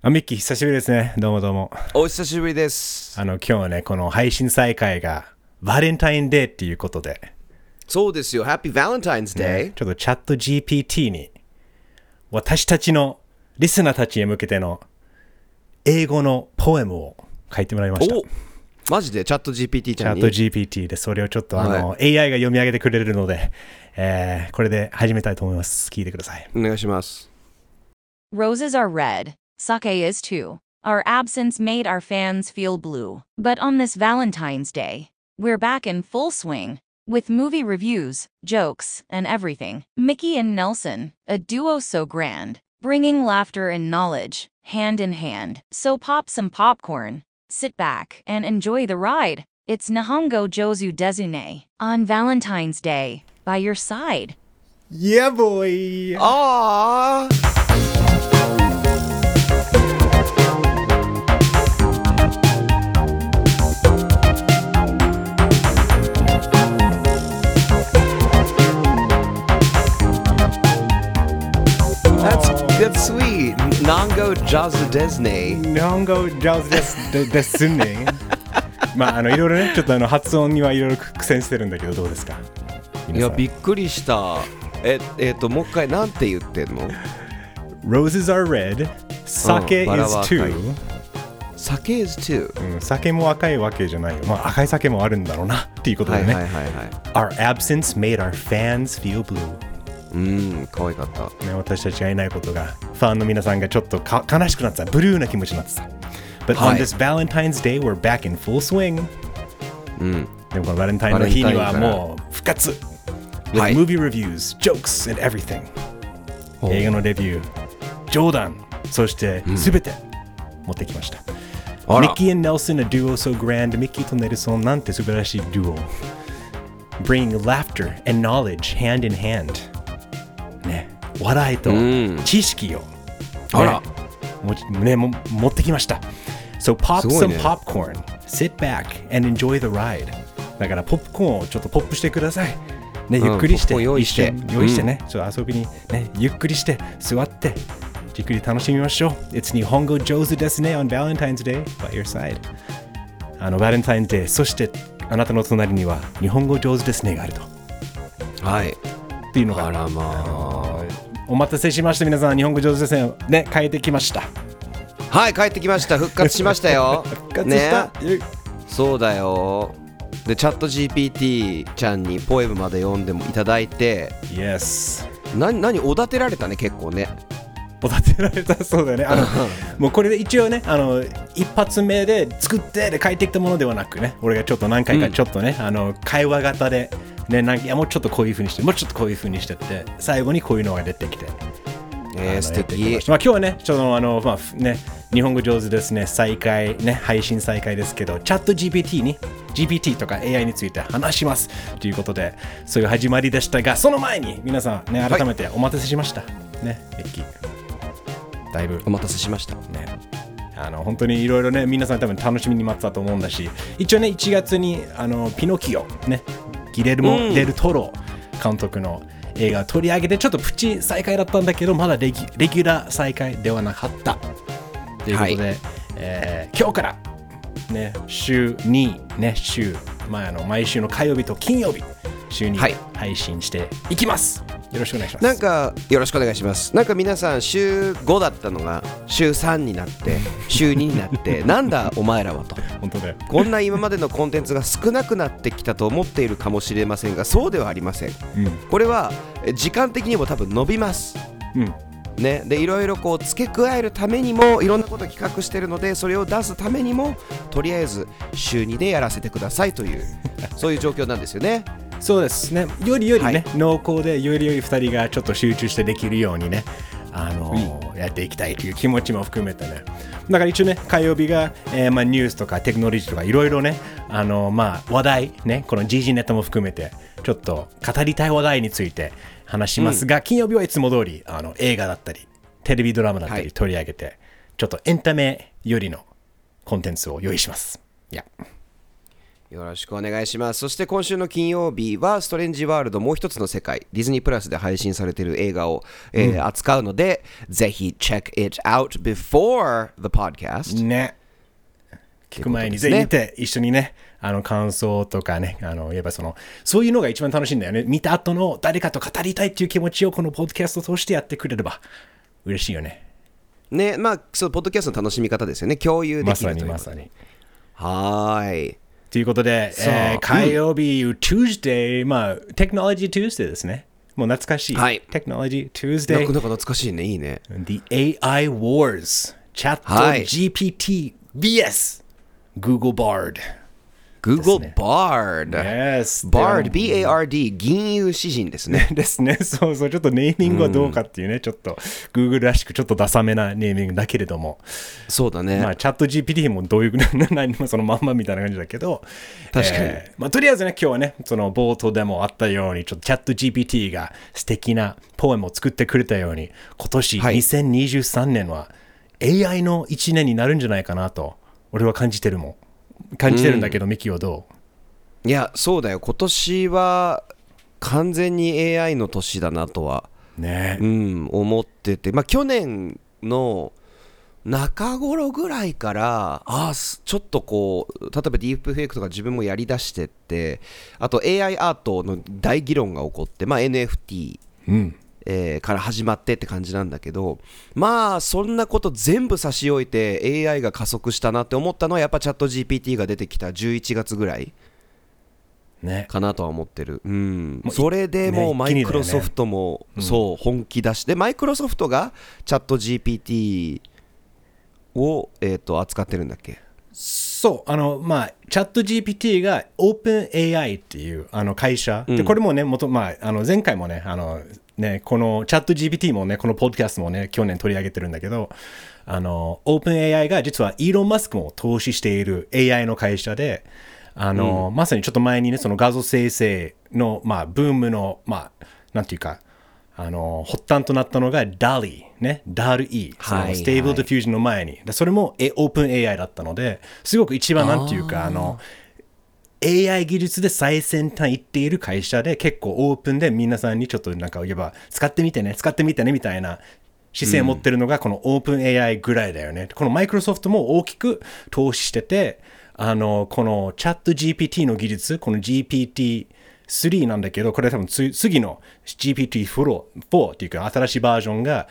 あ、ミッキー久しぶりですね。どうもどうも。お久しぶりです。あの、今日はね、この配信再開がバレンタインデーっていうことで、そうですよ。Happy Valentine's Day。ちょっとチャット GPT に私たちのリスナーたちへ向けての英語のポエムを書いてもらいました。おマジで？チャット GPT ちゃんに？チャット GPT でそれをちょっとあの、AI が読み上げてくれるので、えーこれで始めたいと思います。聞いてください。お願いします。Roses are red, sake is too. Our absence made our fans feel blue. But on this Valentine's Day, we're back in full swing. With movie reviews, jokes, and everything. Mickey and Nelson, a duo so grand, bringing laughter and knowledge, hand in hand. So pop some popcorn, sit back, and enjoy the ride. It's Nihongo Jozu Desune on Valentine's Day by your side. Yeah, boy! あ Desne. 日本語上手ですでですね。まあ、あの、いろいろね、ちょっとあの発音にはいろいろ苦戦してるんだけど、どうですか？いや、んびっくりした。え、えっ、と、もう一回なんて言ってんの？Roses are red, バラ is は赤い too. 酒 is too. うん、酒も赤いわけじゃないよ。まあ、赤い酒もあるんだろうなっていうことでね。はいはいはいはい。Our absence made our fans feel blue. うん、可愛かった。ね、私たちがいないことが、ファンの皆さんがちょっとか悲しくなってた。ブルーな気持ちになってた。But は on い this Valentine's Day, we're back in full swing. うん。でもこのバレンタインの日にはもう復活。With はい movie reviews, jokes, and everything. 映画のレビュー、冗談、そしてすべて持ってきました。ミッキー and Nelson, a duo so grand. ミッキーとネルソンなんて素晴らしいデュオ。Bring laughter and knowledge hand in hand. ね、笑いとうん知識を、ね、あらもちね、も持ってきました。So pop some ね popcorn, sit back and enjoy the ride. だからポップコーンをちょっとポップしてください。ね、ゆっくりして、ポップコーン用意して用意してね、ちょっと遊びにね、ゆっくりして座って、じっくり楽しみましょう。It's 日本語上手ですね on Valentine's Day by your side. あの、バレンタインデー、そしてあなたの隣には日本語上手ですねがあると。はい。っていうのが。あらまあ。お待たせしました皆さん。日本語上手ですね。ね変えてきました。はい、帰ってきました。復活しましたよ。復活した、ね。そうだよ。で、チャット GPT ちゃんにポエムまで読んでもいただいて、Yes な何おだてられたね、結構ね。おだてられた？そうだよね。あの もうこれで一応ねあの一発目で作ってで帰ってきたものではなくね。俺がちょっと何回かちょっとね、あの会話型でねなんかいやもうちょっとこういうふうにしてもうちょっとこういうふうにしてって最後にこういうのが出てきて。えー、素敵。まあ、今日はね、ちょっとあの、まあふね、日本語上手ですね、再開、ね、配信再開ですけど、チャット GPT に、GPT とか AI について話します。ということで、そういう始まりでしたが、その前に皆さん、ね、改めてお待たせしました。ね、ベッキー。だいぶ、お待たせしました。ね、あの本当にいろいろね、皆さん多分楽しみに待ってたと思うんだし、一応ね、1月にあのピノキオ、ね、ギレルモ・うんデル・トロ監督の映画を取り上げて、ちょっとプチ再開だったんだけど、まだレギレギュラー再開ではなかった。ということで、はえー今日から、ね、週2、ね、週、まあ、あの毎週の火曜日と金曜日、週にはい配信していきます。よろしくお願いします。なんか、よろしくお願いします。なんか皆さん、週5だったのが、週3になって、週2になって、なんだ、お前らはと。本当だよ。こんな今までのコンテンツが少なくなってきたと思っているかもしれませんがそうではありませんうん。これはえ時間的にも多分伸びますうん。ね、でいろいろこう付け加えるためにもいろんなことを企画してるのでそれを出すためにもとりあえず週2でやらせてくださいというそういう状況なんですよねそうですね。よりよりね、は濃厚でよりより2人がちょっと集中してできるようにね、あのーやっていきたいという気持ちも含めてね。だから一応ね、火曜日が、えーまあ、ニュースとかテクノロジーとかいろいろね、あのーまあ、話題、ね、この GG ネタも含めて、ちょっと語りたい話題について話しますが、金曜日はいつも通りあの映画だったり、テレビドラマだったりはい取り上げて、ちょっとエンタメよりのコンテンツを用意します。いや。よろしくお願いします。そして今週の金曜日は、ストレンジワールドもう一つの世界、ディズニープラスで配信されている映画を、えー扱うので、ぜひ check it out before the podcast。ね。聞く前にぜひ見て、一緒にね、あの感想とかね、あの、やっぱその、そういうのが一番楽しいんだよね。見た後の誰かと語りたいっていう気持ちをこのポッドキャストを通してやってくれれば嬉しいよね。ね、まあ、そう、ポッドキャストの楽しみ方ですよね。共有でまさきるというにまさに。はーい。ということで、えー、火曜日、うん、Tuesday、まあ、テクノロジートゥースデーですね。もう懐かしい。テクノロジートゥースデー。なかな懐かしいね。いいね。The AI Wars。チャット GPT、はい、VS。Google Bard。Google Bard。Yes Bard、B-A-R-D、銀融詩人ですね。ですね。そうそうちょっとネーミングはどうかっていうね、ちょっと Google らしくちょっとダサめなネーミングだけれども、そうだね。まあチャット GPT もどういう 何もそのまんまみたいな感じだけど。確かに。えーまあ、とりあえずね今日はねその冒頭でもあったようにちょっとチャット GPT が素敵なポエムを作ってくれたように今年はい。2023年は AI の1年になるんじゃないかなと俺は感じてるもん感じてるんだけど、ミキはどいや、そうだよ。今年は完全に AI の年だなとは、うね。うん、思ってて、まあ去年の中頃ぐらいから、あちょっとこう、例えばディープフェイクとか自分もやりだしてって、あと AI アートの大議論が起こって、まあ NFT、うんえーから始まってって感じなんだけどまあそんなこと全部差し置いて AI が加速したなって思ったのはやっぱチャット GPT が出てきた11月ぐらいね。かなとは思ってる、うん。それでもうね。マイクロソフトも、そう本気出してマイクロソフトがチャット GPT を、えー、と扱ってるんだっけ？そう、あの、まあ、チャット GPT が OpenAI っていうあの会社、で、これもね、元、まあ、あの、前回もね、あの、ね、このチャット GPT もね、このポッドキャストもね、去年取り上げてるんだけど、あの、OpenAI が実はイーロン・マスクも投資している AI の会社で、あの、まさにちょっと前にね、その画像生成の、まあ、ブームの、まあ、なんていうか、あの、発端となったのが DALL-E ね、そのはい Stable Diffusion の前に、でそれもえ OpenAI だったので、すごく一番なんていうか、あの、AI 技術で最先端行っている会社で結構オープンで皆さんにちょっとなんか言えば使ってみてね、使ってみてねみたいな姿勢を持ってるのがこの OpenAI ぐらいだよね。このマイクロソフトも大きく投資してて、あの、このチャット GPT の技術、この GPT3 なんだけど、これ多分つ次の GPT4 4っていうか新しいバージョンが、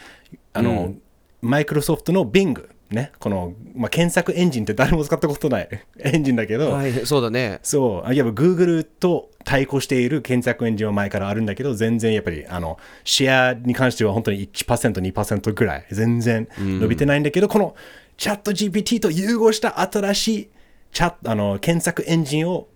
あの、マイクロソフトの Bing ね、この、まあ、検索エンジンって誰も使ったことない エンジンだけど、はいそうだね。そう、あいわば Google と対抗している検索エンジンは前からあるんだけど、全然やっぱり、あの、シェアに関しては本当に1%、2%ぐらい、全然伸びてないんだけど、このチャット GPT と融合した新しいチャット、あの、検索エンジンを、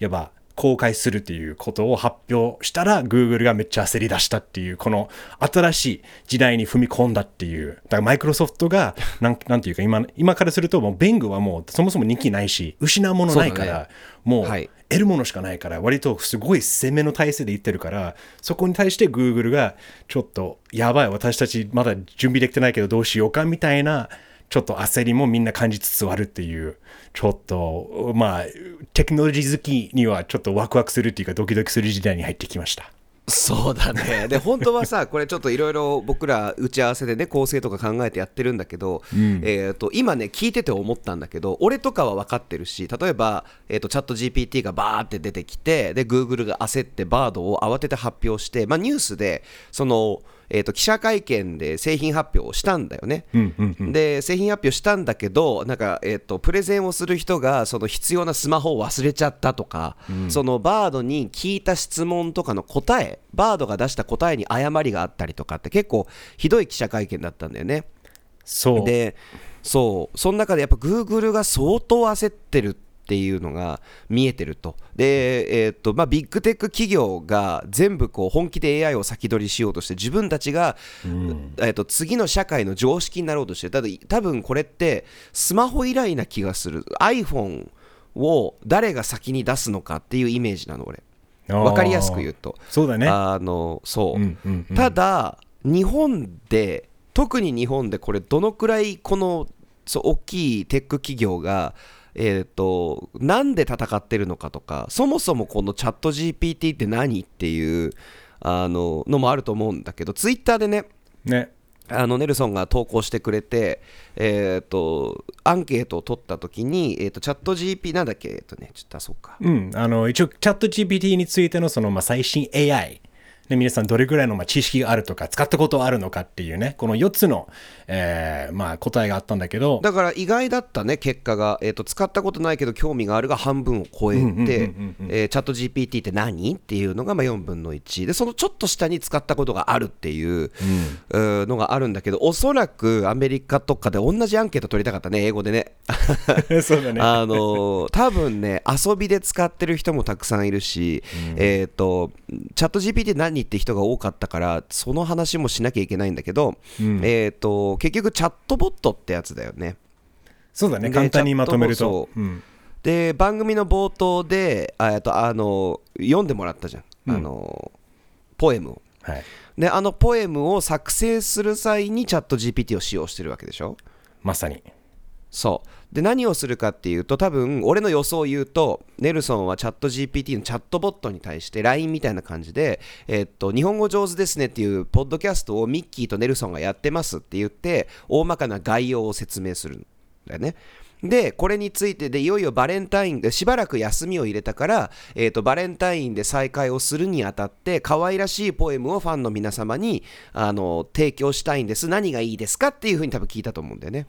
やば、公開するっていうことを発表したら、Google がめっちゃ焦り出したっていう、この新しい時代に踏み込んだっていう。だからマイクロソフトが、なんなんていうか今、今からすると、もう Bing はもうそもそも人気ないし、失うものないから、そうだねもう、はい得るものしかないから、割とすごい攻めの体制で言ってるから、そこに対して Google が、ちょっと、やばい、私たちまだ準備できてないけどどうしようかみたいな、ちょっと焦りもみんな感じつつあるっていう、ちょっと、まあ、テクノロジー好きにはちょっとワクワクするっていうか、ドキドキする時代に入ってきました。そうだね。で、本当はさ、これちょっといろいろ僕ら打ち合わせでね、構成とか考えてやってるんだけど、えっと、今ね、聞いてて思ったんだけど、俺とかは分かってるし、例えば、えっと、チャット GPT がバーって出てきて、で、Google が焦ってバードを慌てて発表して、まあ、ニュースで、その、えっと、記者会見で製品発表をしたんだよね。で、製品発表したんだけど、なんか、えっと、プレゼンをする人が、その必要なスマホを忘れちゃったとか、そのバードに聞いた質問とかの答え、バードが出した答えに誤りがあったりとかって結構ひどい記者会見だったんだよね。そう。で、そう、その中でやっぱ Google が相当焦ってるっていうのが見えてると。で、えーっとまあ、ビッグテック企業が全部こう本気で AI を先取りしようとして、自分たちが、えーっと次の社会の常識になろうとしてる、ただ多分これってスマホ以来な気がする。iPhone を誰が先に出すのかっていうイメージなの、俺。わかりやすく言うと。そうだね。あのそう、うんうんうんただ日本で特に日本でこれどのくらいこのそう大きいテック企業がえー、となんで戦ってるのかとかそもそもこのチャット GPT って何っていうあののもあると思うんだけどツイッターでねね。あのネルソンが投稿してくれて、えー、とアンケートを取ったときに、えー、とチャット GP なんだっけ、えー、とね、ちょっとそうか。うん、あの一応、チャット GPT についてのその、まあ、最新 AI で皆さんどれぐらいのまあ知識があるとか使ったことはあるのかっていうねこの4つの、えーまあ、答えがあったんだけど。だから意外だったね結果が、えーと、使ったことないけど興味があるが半分を超えてチャット GPT って何っていうのがまあ4分の1でそのちょっと下に使ったことがあるっていううのがあるんだけどおそらくアメリカとかで同じアンケート取りたかったね英語でね。そうだね。あの多分ね遊びで使ってる人もたくさんいるし、うん、えっ、ー、とチャット GPT 何って人が多かったからその話もしなきゃいけないんだけど、うん、えっ、ー、と結局チャットボットってやつだよね。そうだね。簡単にまとめると、う。ん、で番組の冒頭であとあの読んでもらったじゃん、うん、あのポエムを、はい、であのポエムを作成する際にチャット GPT を使用してるわけでしょ？まさに。そうで何をするかっていうと多分俺の予想を言うとネルソンはチャット GPT のチャットボットに対して LINE みたいな感じで、えー、っと日本語上手ですねっていうポッドキャストをミッキーとネルソンがやってますって言って大まかな概要を説明するんだよねで、これについてで、いよいよバレンタインで、しばらく休みを入れたから、えっ、ー、と、バレンタインで再会をするにあたって、可愛らしいポエムをファンの皆様に、あの、提供したいんです。何がいいですかっていうふうに多分聞いたと思うんだよね。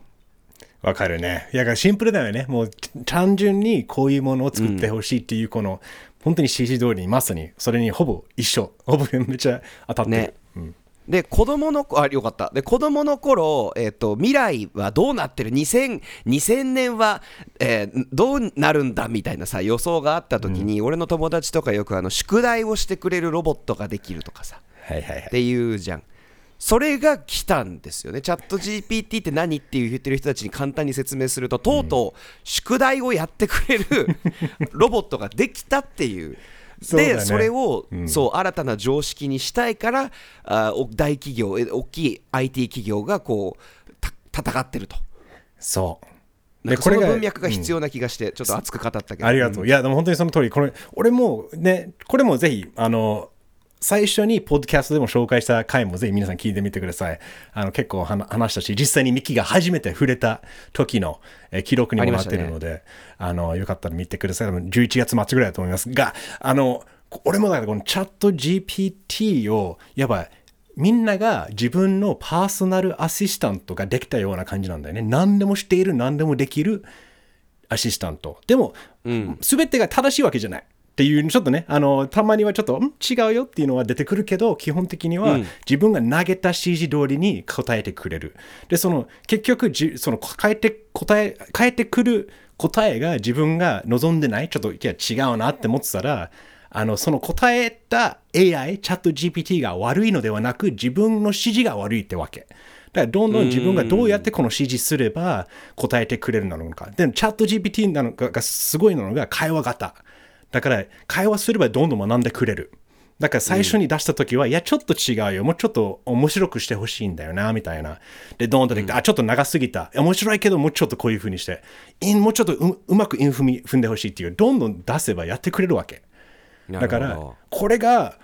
わかるね。いや、シンプルだよね。もう単純にこういうものを作ってほしいっていう、この、うん、本当に指示通りにまさにそれにほぼ一緒。ほぼめっちゃ当たってる。ねうんで、子供の、あ、よかった。で、子供の頃、えっ、ー、と、未来はどうなってる ?2000、2000年は、えー、どうなるんだみたいなさ、予想があった時に、うん、俺の友達とかよく、あの、宿題をしてくれるロボットができるとかさ。はいはいはい。っていうじゃん。それが来たんですよね。チャット GPT って何って言ってる人たちに簡単に説明すると、とうとう宿題をやってくれる ロボットができたっていう。そで、ね、それを、うん、そう新たな常識にしたいからあ大企業大きい IT 企業がこう戦ってると。そう。でこれが文脈が必要な気がして、うん、ちょっと熱く語ったけど。ありがとう、いやでも本当にその通りこれ俺もねこれもぜひあの最初にポッドキャストでも紹介した回もぜひ皆さん聞いてみてください。あの結構話したし、実際にミキが初めて触れた時の、え記録にもなってるので、あ、ね、のよかったら見てください。11月末ぐらいだと思いますが、あの、俺もだからこのチャット GPT を、やばい、みんなが自分のパーソナルアシスタントができたような感じなんだよね。何でもしている、何でもできるアシスタント。でも、す、べ、てが正しいわけじゃない。っていうちょっとねあのたまにはちょっとん？違うよっていうのは出てくるけど基本的には自分が投げた指示通りに答えてくれるでその結局じその変えて答え変えてくる答えが自分が望んでないちょっといや違うなって思ってたらあのその答えた AI チャット GPT が悪いのではなく自分の指示が悪いってわけだからどんどん自分がどうやってこの指示すれば答えてくれるのか。でもチャット GPT なのがすごいのが会話型。だから会話すればどんどん学んでくれる。だから最初に出した時は、うん、いや、ちょっと違うよ。もうちょっと面白くしてほしいんだよな、みたいな。で、どんどんできて、うん、あ、ちょっと長すぎた。面白いけど、もうちょっとこういう風にして、もうちょっとううまくインフミ踏んでほしいっていう、どんどん出せばやってくれるわけ。だから、これが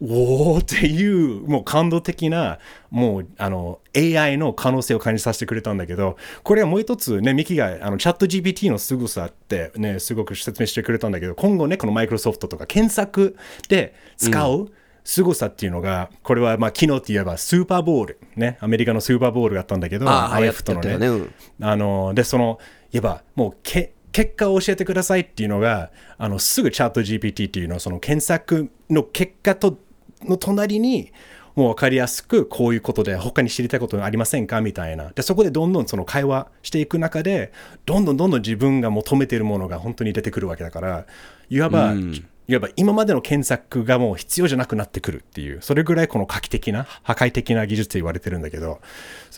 おおっていうもう感動的なもうあの AI の可能性を感じさせてくれたんだけどこれはもう一つねミキがあのチャット GPT の凄さってねすごく説明してくれたんだけど今後ねこのマイクロソフトとか検索で使う、凄さっていうのが、これはまあ昨日って言えばスーパーボール、ね、アメリカのスーパーボールがあったんだけど、アメフトのね。ねあので、その、言えばもうけ結果を教えてくださいっていうのが、あのすぐチャット GPT っていうのは、その検索の結果との隣にもう分かりやすくこういうことで他に知りたいことありませんか？みたいな。でそこでどんどんその会話していく中でどんどんどんどん自分が求めているものが本当に出てくるわけだからいわば、うん。いわば今までの検索がもう必要じゃなくなってくるっていう、それぐらいこの画期的な、破壊的な技術と言われてるんだけど、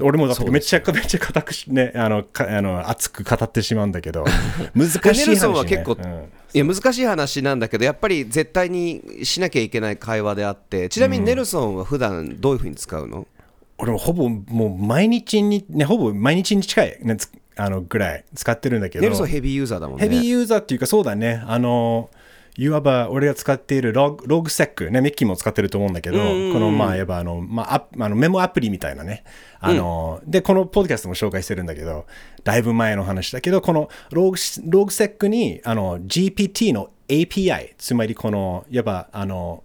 俺もだってめちゃくめちゃ固くね、あの、あの熱く語ってしまうんだけど、難しい話、ね、ネルソンは結構、うん、いや難しい話なんだけど、やっぱり絶対にしなきゃいけない会話であって、ちなみにネルソンは普段どういうふうに使うの、うん俺もほぼもう毎日に、ね、ほぼ毎日に近い、ね、あのぐらい使ってるんだけど。ネルソンヘビーユーザーだもんね。ヘビーユーザーっていうかそうだね。あのいわば俺が使っているログログセック、ね、ミッキーも使ってると思うんだけど、このまあ、いわばあの、まあ、アあのメモアプリみたいなね、あの、で、このポッドキャストも紹介してるんだけど、だいぶ前の話だけど、このログログセックにあの GPT の API、つまりこの、いわばあの、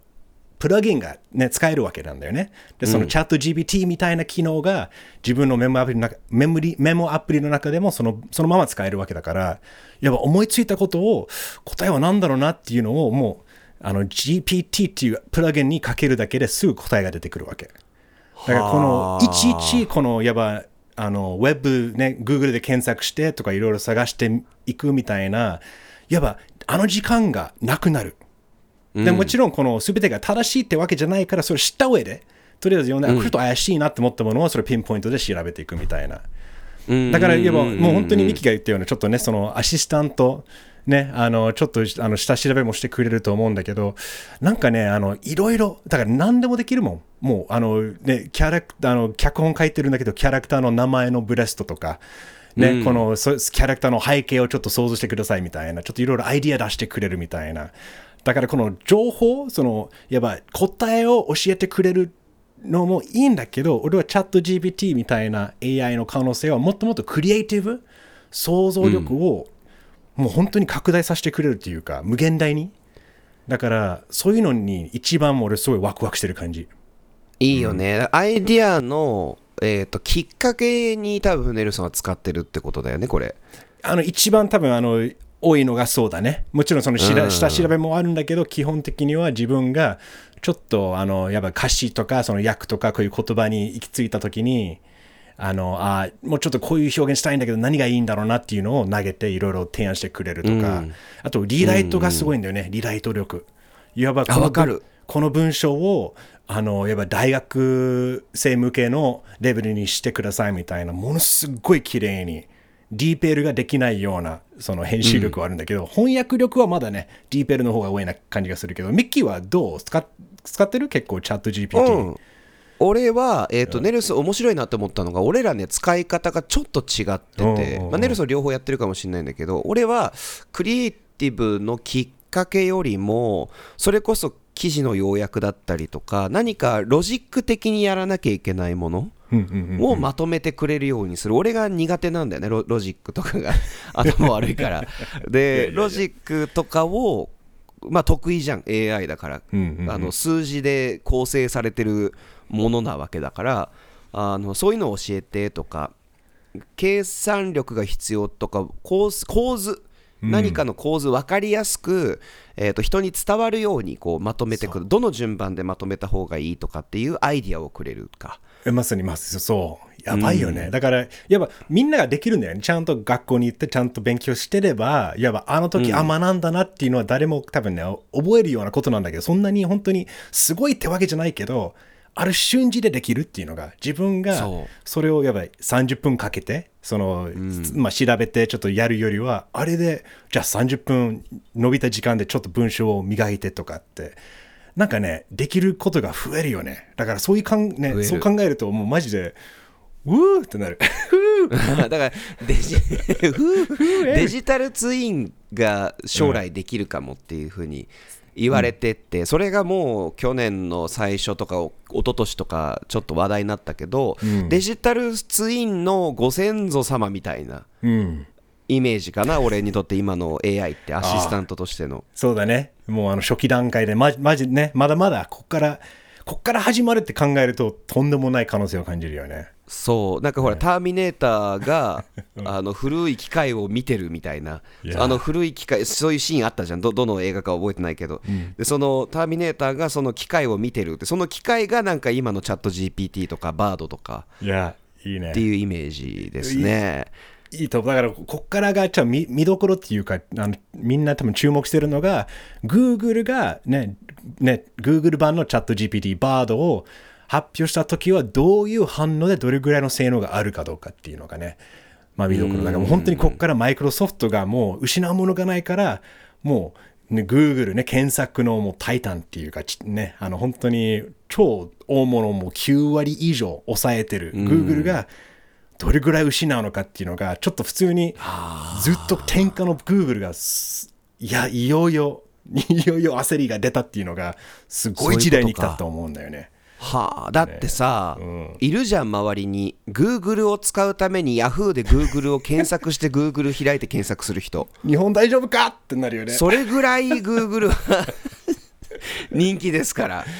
プラグインが、ね、使えるわけなんだよね。で、そのチャット GPT みたいな機能が自分のメモアプリの中メモリメモアプリの中でもそのそのまま使えるわけだから、やっぱ思いついたことを答えは何だろうなっていうのをもうあの GPT っていうプラグインにかけるだけですぐ答えが出てくるわけ。だからこのいちいちこのやばあのウェブね Google で検索してとかいろいろ探していくみたいなやばあの時間がなくなる。でもちろんこの全てが正しいってわけじゃないからそれ知った上でとりあえず読んで、あこれと怪しいなって思ったものをそれピンポイントで調べていくみたいな。だから言えばもう本当にミキが言ったようなちょっとねそのアシスタントね、あのちょっとあの下調べもしてくれると思うんだけどなんかねあのいろいろだから何でもできるもん。もうあの、ね、キャラクターの脚本書いてるんだけどキャラクターの名前のブレストとかね、このそキャラクターの背景をちょっと想像してくださいみたいなちょっといろいろアイディア出してくれるみたいなだからこの情報そのやば答えを教えてくれるのもいいんだけど俺はチャット GPT みたいな AI の可能性はもっともっとクリエイティブ想像力をもう本当に拡大させてくれるっていうか無限大に。だからそういうのに一番俺すごいワクワクしてる感じ。いいよね、アイディアの、えー、ときっかけに多分ネルソンは使ってるってことだよねこれ。あの一番多分あの多いのがそうだね。もちろんそのしら下調べもあるんだけど基本的には自分がちょっとあのやっぱ歌詞とかその訳とかこういう言葉に行き着いた時にあのあもうちょっとこういう表現したいんだけど何がいいんだろうなっていうのを投げていろいろ提案してくれるとか、あとリライトがすごいんだよね、リライト力。いわばこのわかる。この文章をあのいわば大学生向けのレベルにしてくださいみたいなものすごい綺麗にディーペールができないようなその編集力はあるんだけど、翻訳力はまだねディーペールの方が上な感じがするけどミッキーはどう使っ使ってる？結構チャット GPT、うん。俺は、えーとネルソン面白いなって思ったのが俺らね使い方がちょっと違ってうんて、うん。うんまあ、ネルソン両方やってるかもしれないんだけど俺はクリエイティブのきっかけよりもそれこそ記事の要約だったりとか何かロジック的にやらなきゃいけないものうんうんうんをまとめてくれるようにする。俺が苦手なんだよねロロジックとかが。頭悪いから。でロジックとかをまあ得意じゃん。AI だから、うんうんうん。あの数字で構成されてるものなわけだからあのそういうのを教えてとか計算力が必要とか構図何かの構図分かりやすく、えー、と人に伝わるようにこうまとめてくるどの順番でまとめた方がいいとかっていうアイディアをくれるか。えまさにまさにそうやばいよね、だからやっぱみんなができるんだよね。ちゃんと学校に行ってちゃんと勉強してればいわばあの時、あ学んだなっていうのは誰も多分ね覚えるようなことなんだけどそんなに本当にすごいってわけじゃないけどある瞬時でできるっていうのが自分がそれをやばい30分かけてその、まあ、調べてちょっとやるよりはあれでじゃあ30分伸びた時間でちょっと文章を磨いてとかってなんかねできることが増えるよね。だからそういうかん、ね、そう考えるともうマジでうーってなる。だからデジ デジタルツインが将来できるかもっていうふうに言われてって、それがもう去年の最初とかお一昨年とかちょっと話題になったけど、デジタルツインのご先祖様みたいなうん。イメージかな俺にとって今の AI ってアシスタントとしての。そうだね。もうあの初期段階でまマジねまだまだこっからこっから始まるって考えるととんでもない可能性を感じるよね。そうなんかほら、ターミネーターが あの古い機械を見てるみたいな。あの古い機械そういうシーンあったじゃん。どどの映画か覚えてないけど、でそのターミネーターがその機械を見てるって。その機械がなんか今のチャット GPT とかバードとかいやいいね。っていうイメージですね。いいとだからこっからがちょ見見どころっていうかあのみんな多分注目してるのが Google がねね Google 版のチャット GPT バードを発表した時はどういう反応でどれぐらいの性能があるかどうかっていうのがねまあ見どころだからもう本当にこっからマイクロソフトがもう失うものがないからもう、ね、Google ね検索のもうタイタンっていうかちねあの本当に超大物をもう9割以上抑えてる Google がどれぐらい失うのかっていうのがちょっと普通にずっと天下の Google がすいやいよいよいよいよ焦りが出たっていうのがすごい時代に来たと思うんだよね。はあ、だってさ、いるじゃん周りに Google を使うために Yahoo で Google を検索して Google 開いて検索する人日本大丈夫かってなるよね。それぐらい Google は人気ですから。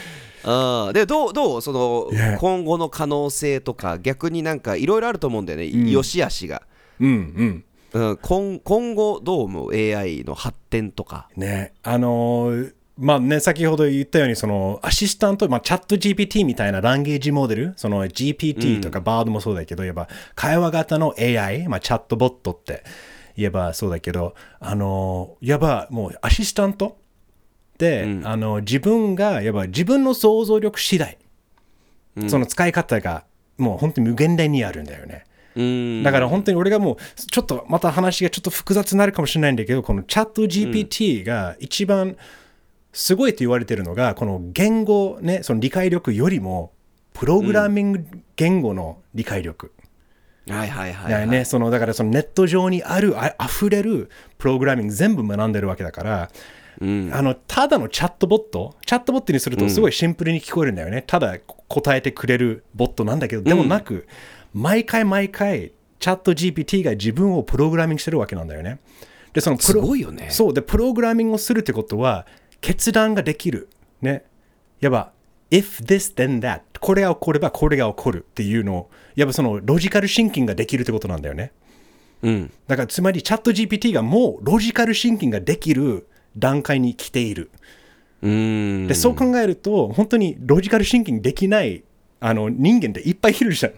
うん、でどうどう？その Yeah. 今後の可能性とか逆になんかいろいろあると思うんだよね、良し悪しが、うんうん。うん、今今後どう思う？AI の発展とか。ね、あのーまあね、先ほど言ったように、そのアシスタント、まあ、チャット GPT みたいなランゲージモデル、その GPT とか BARD もそうだけど、言えば会話型の AI、まあ、チャットボットって言えばそうだけど、あのー、いわばもうアシスタントで、あの自分が、いわば自分の想像力次第、その使い方がもう本当に無限大にあるんだよね。うん。だから本当に俺がもうちょっとまた話がちょっと複雑になるかもしれないんだけどこのチャット GPT が一番すごいと言われてるのがこの言語ねその理解力よりもプログラミング言語の理解力、はいはいはい、はい。ね、そのだからそのネット上にあるあ溢れるプログラミング全部学んでるわけだから、あのただのチャットボット？チャットボットにするとすごいシンプルに聞こえるんだよね、ただ答えてくれるボットなんだけどでもなく、毎回毎回チャット GPT が自分をプログラミングしてるわけなんだよね。でそのプロすごいよね。そう。でプログラミングをするってことは決断ができる。ね。やば if this then that これが起こればこれが起こるっていうのをやっぱそのロジカルシンキングができるってことなんだよね。うん。だからつまりチャット GPT がもうロジカルシンキングができる段階に来ている。うん。でそう考えると本当にロジカルシンキングできないあの人間っていっぱいいるじゃん。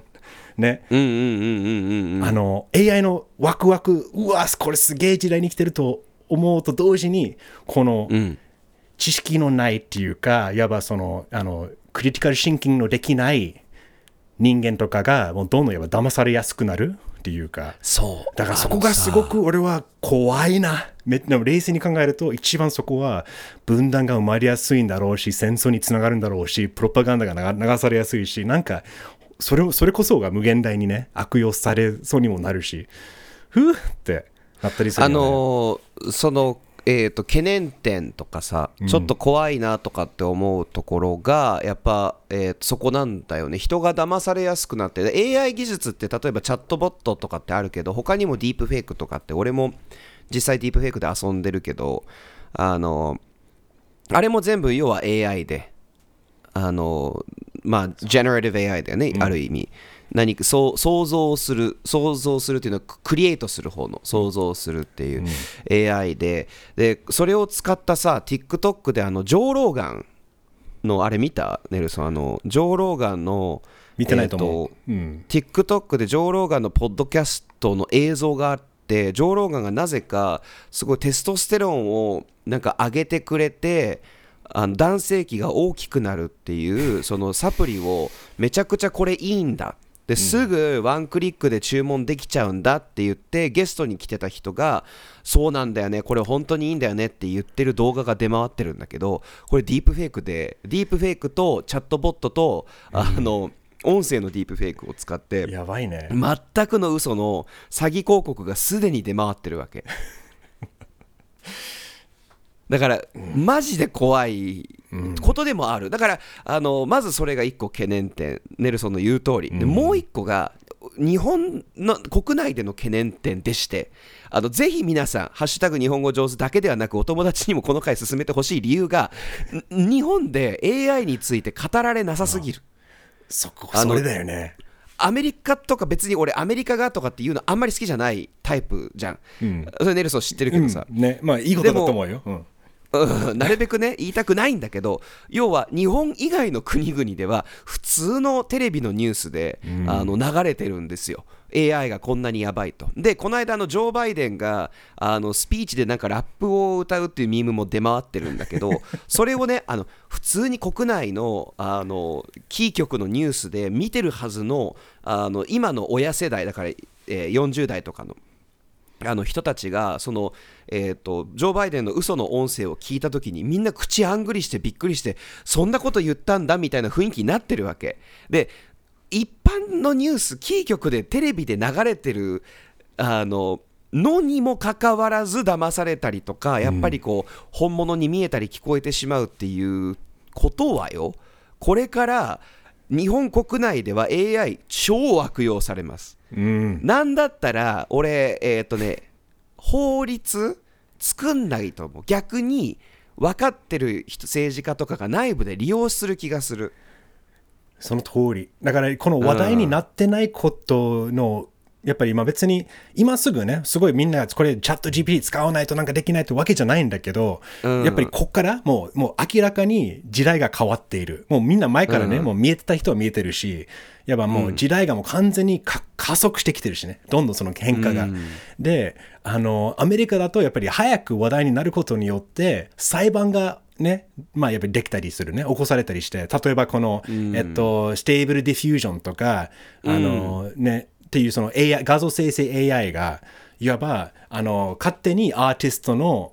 ね。あの AI のワクワクうわこれすげえ時代に来てると思うと同時にこのうん。知識のないっていうかいわばそのあのクリティカルシンキングのできない人間とかがもうどんどんやっぱ騙されやすくなるっていうか。そう。だからそこがすごく俺は怖いな。めでも冷静に考えると一番そこは分断が生まれやすいんだろうし戦争につながるんだろうしプロパガンダが流流されやすいしなんかそれをそれこそが無限大にね悪用されそうにもなるしふうってなったりするね、のーそのえー、と懸念点とかさ、ちょっと怖いなとかって思うところがやっぱ、えーとそこなんだよね。人が騙されやすくなってで AI 技術って例えばチャットボットとかってあるけど他にもディープフェイクとかって俺も実際ディープフェイクで遊んでるけどあのあれも全部要は AI であのまあ、ジェネラティブ AI だよね、ある意味。何かそう想像する、想像するっていうのは、クリエイトする方の想像するっていう AI で、で、それを使ったさ、TikTok であの、ジョー・ローガンの、あれ見た？ネルソン、あの、ジョー・ローガンの、見てないと思う、えーとうん。TikTok でジョー・ローガンのポッドキャストの映像があってジョー・ローガンがなぜかすごいテストステロンをなんか上げてくれてあの男性器が大きくなるっていうそのサプリをめちゃくちゃこれいいんだですぐワンクリックで注文できちゃうんだって言ってゲストに来てた人がそうなんだよねこれ本当にいいんだよねって言ってる動画が出回ってるんだけどこれディープフェイクでディープフェイクとチャットボットとあの音声のディープフェイクを使ってやばいね。全くの嘘の詐欺広告がすでに出回ってるわけだからマジで怖いことでもある。だからあのまずそれが一個懸念点。ネルソンの言う通り。でもう一個が日本の国内での懸念点でして。あのぜひ皆さん「ハッシュタグ日本語上手」だけではなくお友達にもこの回進めてほしい理由がん 日本で AI について語られなさすぎる。そこそれだよね。アメリカとか別に俺アメリカがとかっていうのあんまり好きじゃないタイプじゃん、それネルソン知ってるけどさ、うん。ね。まあいいことだと思うよ、うんうんなるべくね言いたくないんだけど要は日本以外の国々では普通のテレビのニュースで、あの流れてるんですよ。AI がこんなにやばいと。でこの間あのジョー・バイデンがあのスピーチでなんかラップを歌うっていうミームも出回ってるんだけど それをねあの普通に国内のあのキー局のニュースで見てるはずのあの今の親世代だから、えー40代とかのあの人たちがその、えー、とジョー・バイデンの嘘の音声を聞いた時にみんな口あんぐりしてびっくりしてそんなこと言ったんだみたいな雰囲気になってるわけ。で一般のニュースキー局でテレビで流れてるあののにもかかわらず騙されたりとかやっぱりこう、本物に見えたり聞こえてしまうっていうことはよ。これから日本国内では AI 超悪用されますうん。なんだったら俺えっ、とね法律作んないと思う。逆に分かってる人政治家とかが内部で利用する気がする。その通り。だから、この話題になってないことの、やっぱり今別に、今すぐね、すごいみんな、これチャット GPT 使わないとなんかできないってわけじゃないんだけど、うん。やっぱりこっからもう、もう明らかに時代が変わっている。もうみんな前からね、もう見えてた人は見えてるし、やっぱもう時代がもう完全にか加速してきてるしね、どんどんその変化が。で、あの、アメリカだとやっぱり早く話題になることによって、裁判がね、まあやっぱりできたりするね、起こされたりして、例えばこの、えっと、 Stable Diffusion とか、あの、ね、っていうその AI、画像生成 AI が、いわば、あの、勝手にアーティストの、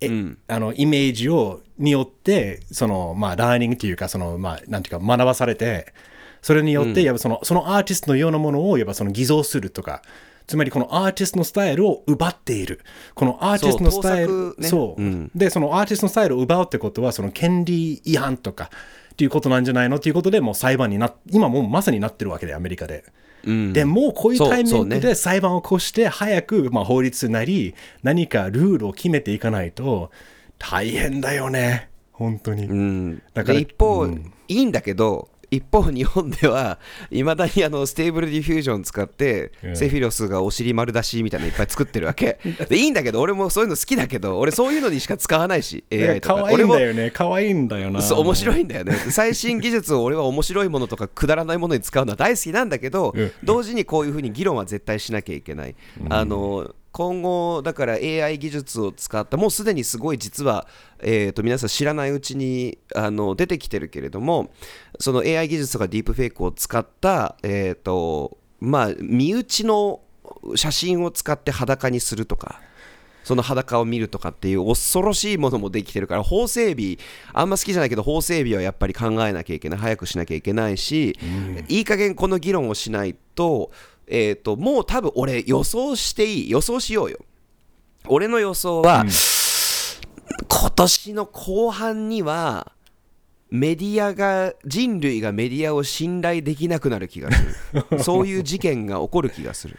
えあのイメージをによってそのまあラーニングっていうかそのまあなんていうか学ばされてそれによってやっぱその,、そのアーティストのようなものをやっぱその偽造するとかつまりこのアーティストのスタイルを奪っている。このアーティストのスタイルそうね。う。ん。でそのアーティストのスタイルを奪うってことはその権利違反とかっていうことなんじゃないのっていうことでもう裁判にな今もうまさになってるわけでアメリカで。でもうこういうタイミングで裁判を起こして早くまあ法律なり何かルールを決めていかないと大変だよね。本当に、うん、だからで一方、うん。いいんだけど一方日本ではいまだにあの Stable Diffusion 使って、うんセフィロスがお尻丸出しみたいなのいっぱい作ってるわけ。でいいんだけど俺もそういうの好きだけど俺そういうのにしか使わないし。AI とか可愛い俺もんだよね。可愛いんだよな。そう面白いいんだよね。最新技術を俺は面白いものとかくだらないものに使うのは大好きなんだけど、うん同時にこういうふうに議論は絶対しなきゃいけない、あの今後だから AI 技術を使ったもうすでにすごい実は、えー、と皆さん知らないうちにあの出てきてるけれどもその AI 技術とかディープフェイクを使った、えーとまあ、身内の写真を使って裸にするとかその裸を見るとかっていう恐ろしいものもできてるから法整備あんま好きじゃないけど法整備はやっぱり考えなきゃいけない早くしなきゃいけないし、いい加減この議論をしないと,、えー、ともう多分俺予想していい予想しようよ。俺の予想は、今年の後半にはメディアが人類がメディアを信頼できなくなる気がする。そういう事件が起こる気がする。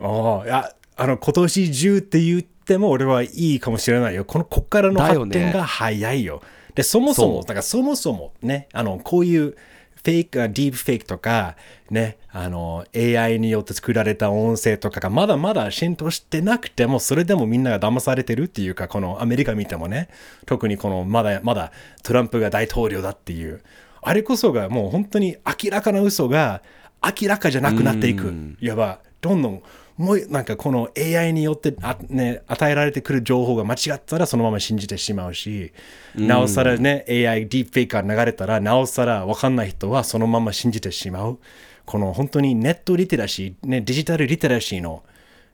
ああいやあの今年中って言っても俺はいいかもしれないよ。このこっからのだよね発展が早いよ。でそもそもだからそもそもねあのこういうフェイク、ディープフェイクとか、ね、あの、AI によって作られた音声とかがまだまだ浸透してなくても、それでもみんなが騙されてるっていうか、このアメリカ見てもね、特にこのまだまだトランプが大統領だっていう、あれこそがもう本当に明らかな嘘が明らかじゃなくなっていく。いわば、どんどん、もうなんかこの AI によってあ、ね、与えられてくる情報が間違ったらそのまま信じてしまうし、なおさらね、AI ディープフェイクが流れたら、なおさら分かんない人はそのまま信じてしまう。この本当にネットリテラシー、ね、デジタルリテラシーの、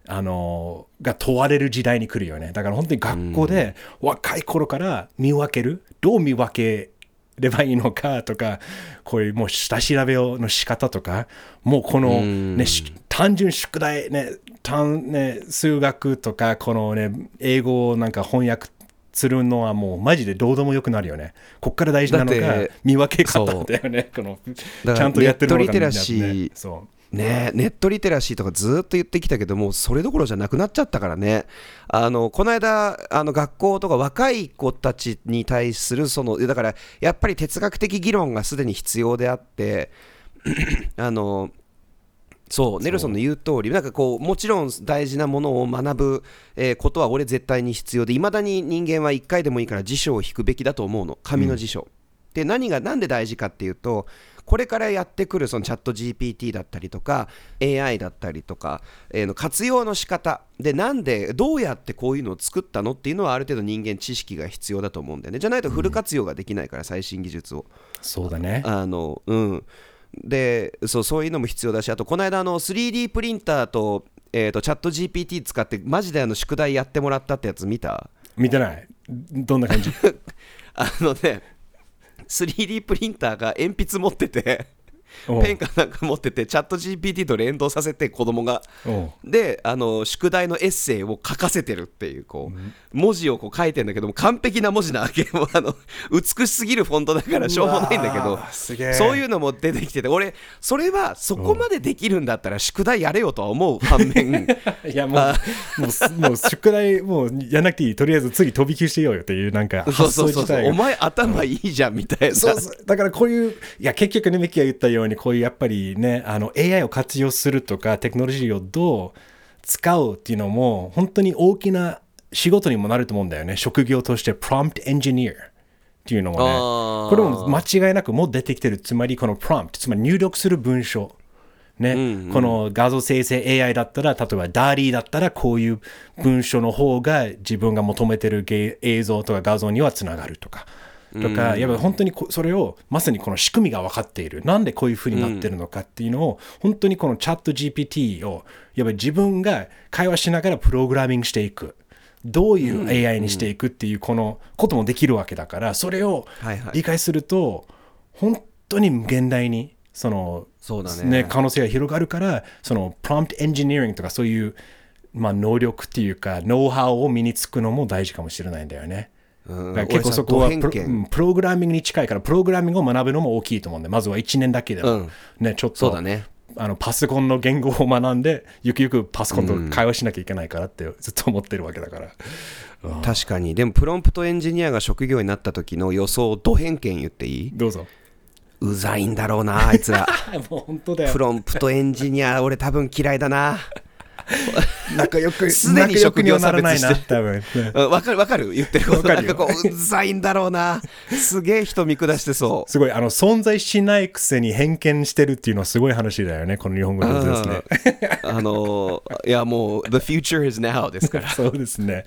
あのが問われる時代に来るよね。だから本当に学校で若い頃から見分ける、どう見分ければいいのかとか、こういうもう下調べの仕方とか、もうこの、ね、し単純宿題、ね単ね、数学とか、このね、英語をなんか翻訳するのはもうマジでどうでもよくなるよね。こっから大事なのだが見分け方だよね。このらちゃんとやってるのがネットリテラシー。そう。ねネットリテラシーとかずっと言ってきたけどもうそれどころじゃなくなっちゃったからね。あのこの間あの学校とか若い子たちに対するそのだからやっぱり哲学的議論がすでに必要であって あのそうネルソンの言う通りなんかこうもちろん大事なものを学ぶ、えーことは俺絶対に必要でいまだに人間は1回でもいいから辞書を引くべきだと思うの。紙の辞書、で何がなんで大事かっていうとこれからやってくるそのチャット GPT だったりとか AI だったりとか、えーの活用の仕方。でなんでどうやってこういうのを作ったのっていうのはある程度人間知識が必要だと思うんだよね。じゃないとフル活用ができないから最新技術を。そうだね。あのうん、でそうそういうのも必要だしあとこの間あの 3D プリンターと,、えー、とチャット GPT 使ってマジであの宿題やってもらったってやつ見た？見てない。どんな感じ？あのね 3D プリンターが鉛筆持っててペンかなんか持っててチャット GPT と連動させて子供が。であの宿題のエッセイを書かせてるっていうこう、文字をこう書いてんだけども完璧な文字なわけ。もうあの美しすぎるフォントだからしょうもないんだけどそういうのも出てきてて俺それはそこまでできるんだったら宿題やれよとは思う反面。いやもうもう宿題もうやんなくていいとりあえず次飛び級してようよっていうなんかそうそうそうお前頭いいじゃんみたいな。そうそう。だからこういういや結局ねミキが言ったようにこういうやっぱりねあの AI を活用するとかテクノロジーをどう使うっていうのも本当に大きな仕事にもなると思うんだよね。職業として prompt engineer っていうのもね。これも間違いなくもう出てきてる。つまりこの prompt つまり入力する文章。ね、この画像生成 AI だったら、例えば DALI だったら、こういう文章の方が自分が求めてる芸映像とか画像にはつながるとか。とか、やっぱ本当にこそれをまさにこの仕組みが分かっている。なんでこういうふうになってるのかっていうのを、本当にこのチャット GPT を、やっぱり自分が会話しながらプログラミングしていく。どういう AI にしていくっていうこのこともできるわけだから、それを理解すると、本当に現代に、その、ね可能性が広がるから、そのプロンプトエンジニアリングとかそういう、まあ、能力っていうか、ノウハウを身につくのも大事かもしれないんだよね。結構そこはプログラミングに近いから、プログラミングを学ぶのも大きいと思うんで、まずは1年だけでも、うん。ね、ちょっとそうだね。あのパソコンの言語を学んで、ゆくゆくパソコンと会話しなきゃいけないからってずっと思ってるわけだから。確かに。でもプロンプトエンジニアが職業になった時の予想ド偏見言っていい？どうぞ。うざいんだろうなあいつら もう本当だよ。プ。ロンプトエンジニア俺多分嫌いだな 仲良く、すでに職業差別して。わかるわかる。言ってること。なんかこううざいんだろうな。すげえ人見下してそう。すごい、あの、存在しないくせに偏見してるっていうのはすごい話だよね、この日本語上手ですね。あのいやもう The future is now ですから。そうですね。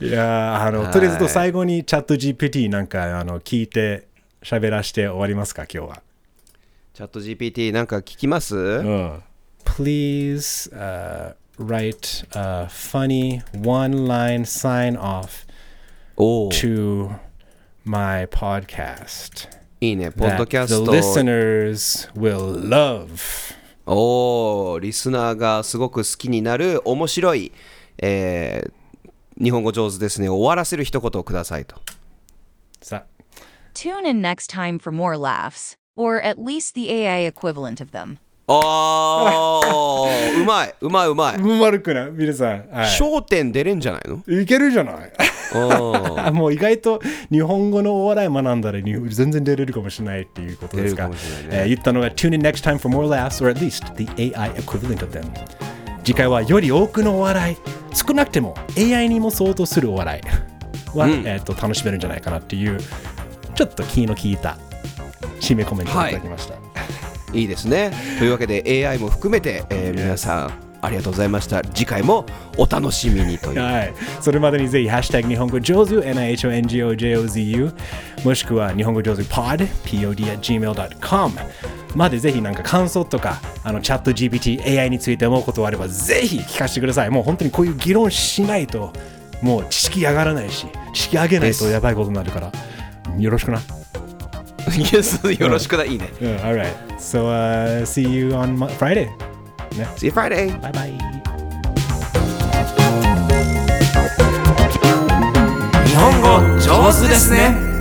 いやーあの、はい。とりあえず最後にチャット GPT なんかあの聞いて喋らして終わりますか、今日は。チャット GPT なんか聞きます、うん。Please、uh, write a funny one-line sign-off おお to my podcast いいねポッド that キャ the スト listeners will love. おおリスナーがすごく好きになる面白い、えー日本語上手ですね終わらせる一言をくださいとさ Tune in next time for more laughs, or at least the AI equivalent of them. おー。うまい。うまいうまい。悪くない？皆さん。はい。焦点出れんじゃないの？いけるじゃない？もう意外と日本語のお笑い学んだらに全然出れるかもしれないっていうことですか。ね。えー言ったのが Tune in next time for more laughs or at least the AI equivalent of them. 次回はより多くのお笑い、少なくても AI にも相当するお笑い は、えー、と楽しめるんじゃないかなっていうちょっと気の利いた締めコメントをいただきました。いいですねというわけで AI も含めて、えー皆さんありがとうございました次回もお楽しみにというはい。それまでにぜひ、ハッシュタグ日本語上手、NIHONGOJOZU、もしくは日本語上手 pod、pod at gmail.com までぜひなんか感想とか、あのチャット GPT、AI について思うことがあれば、ぜひ聞かせてください。もう本当にこういう議論しないと、もう知識上がらないし、知識上げないとやばいことになるから、よろしくな。Yes, よろしくだいいねうん、alright. So, uh, see you on Mo- Friday. Yeah.。See you Friday Bye bye!。日本語上手ですね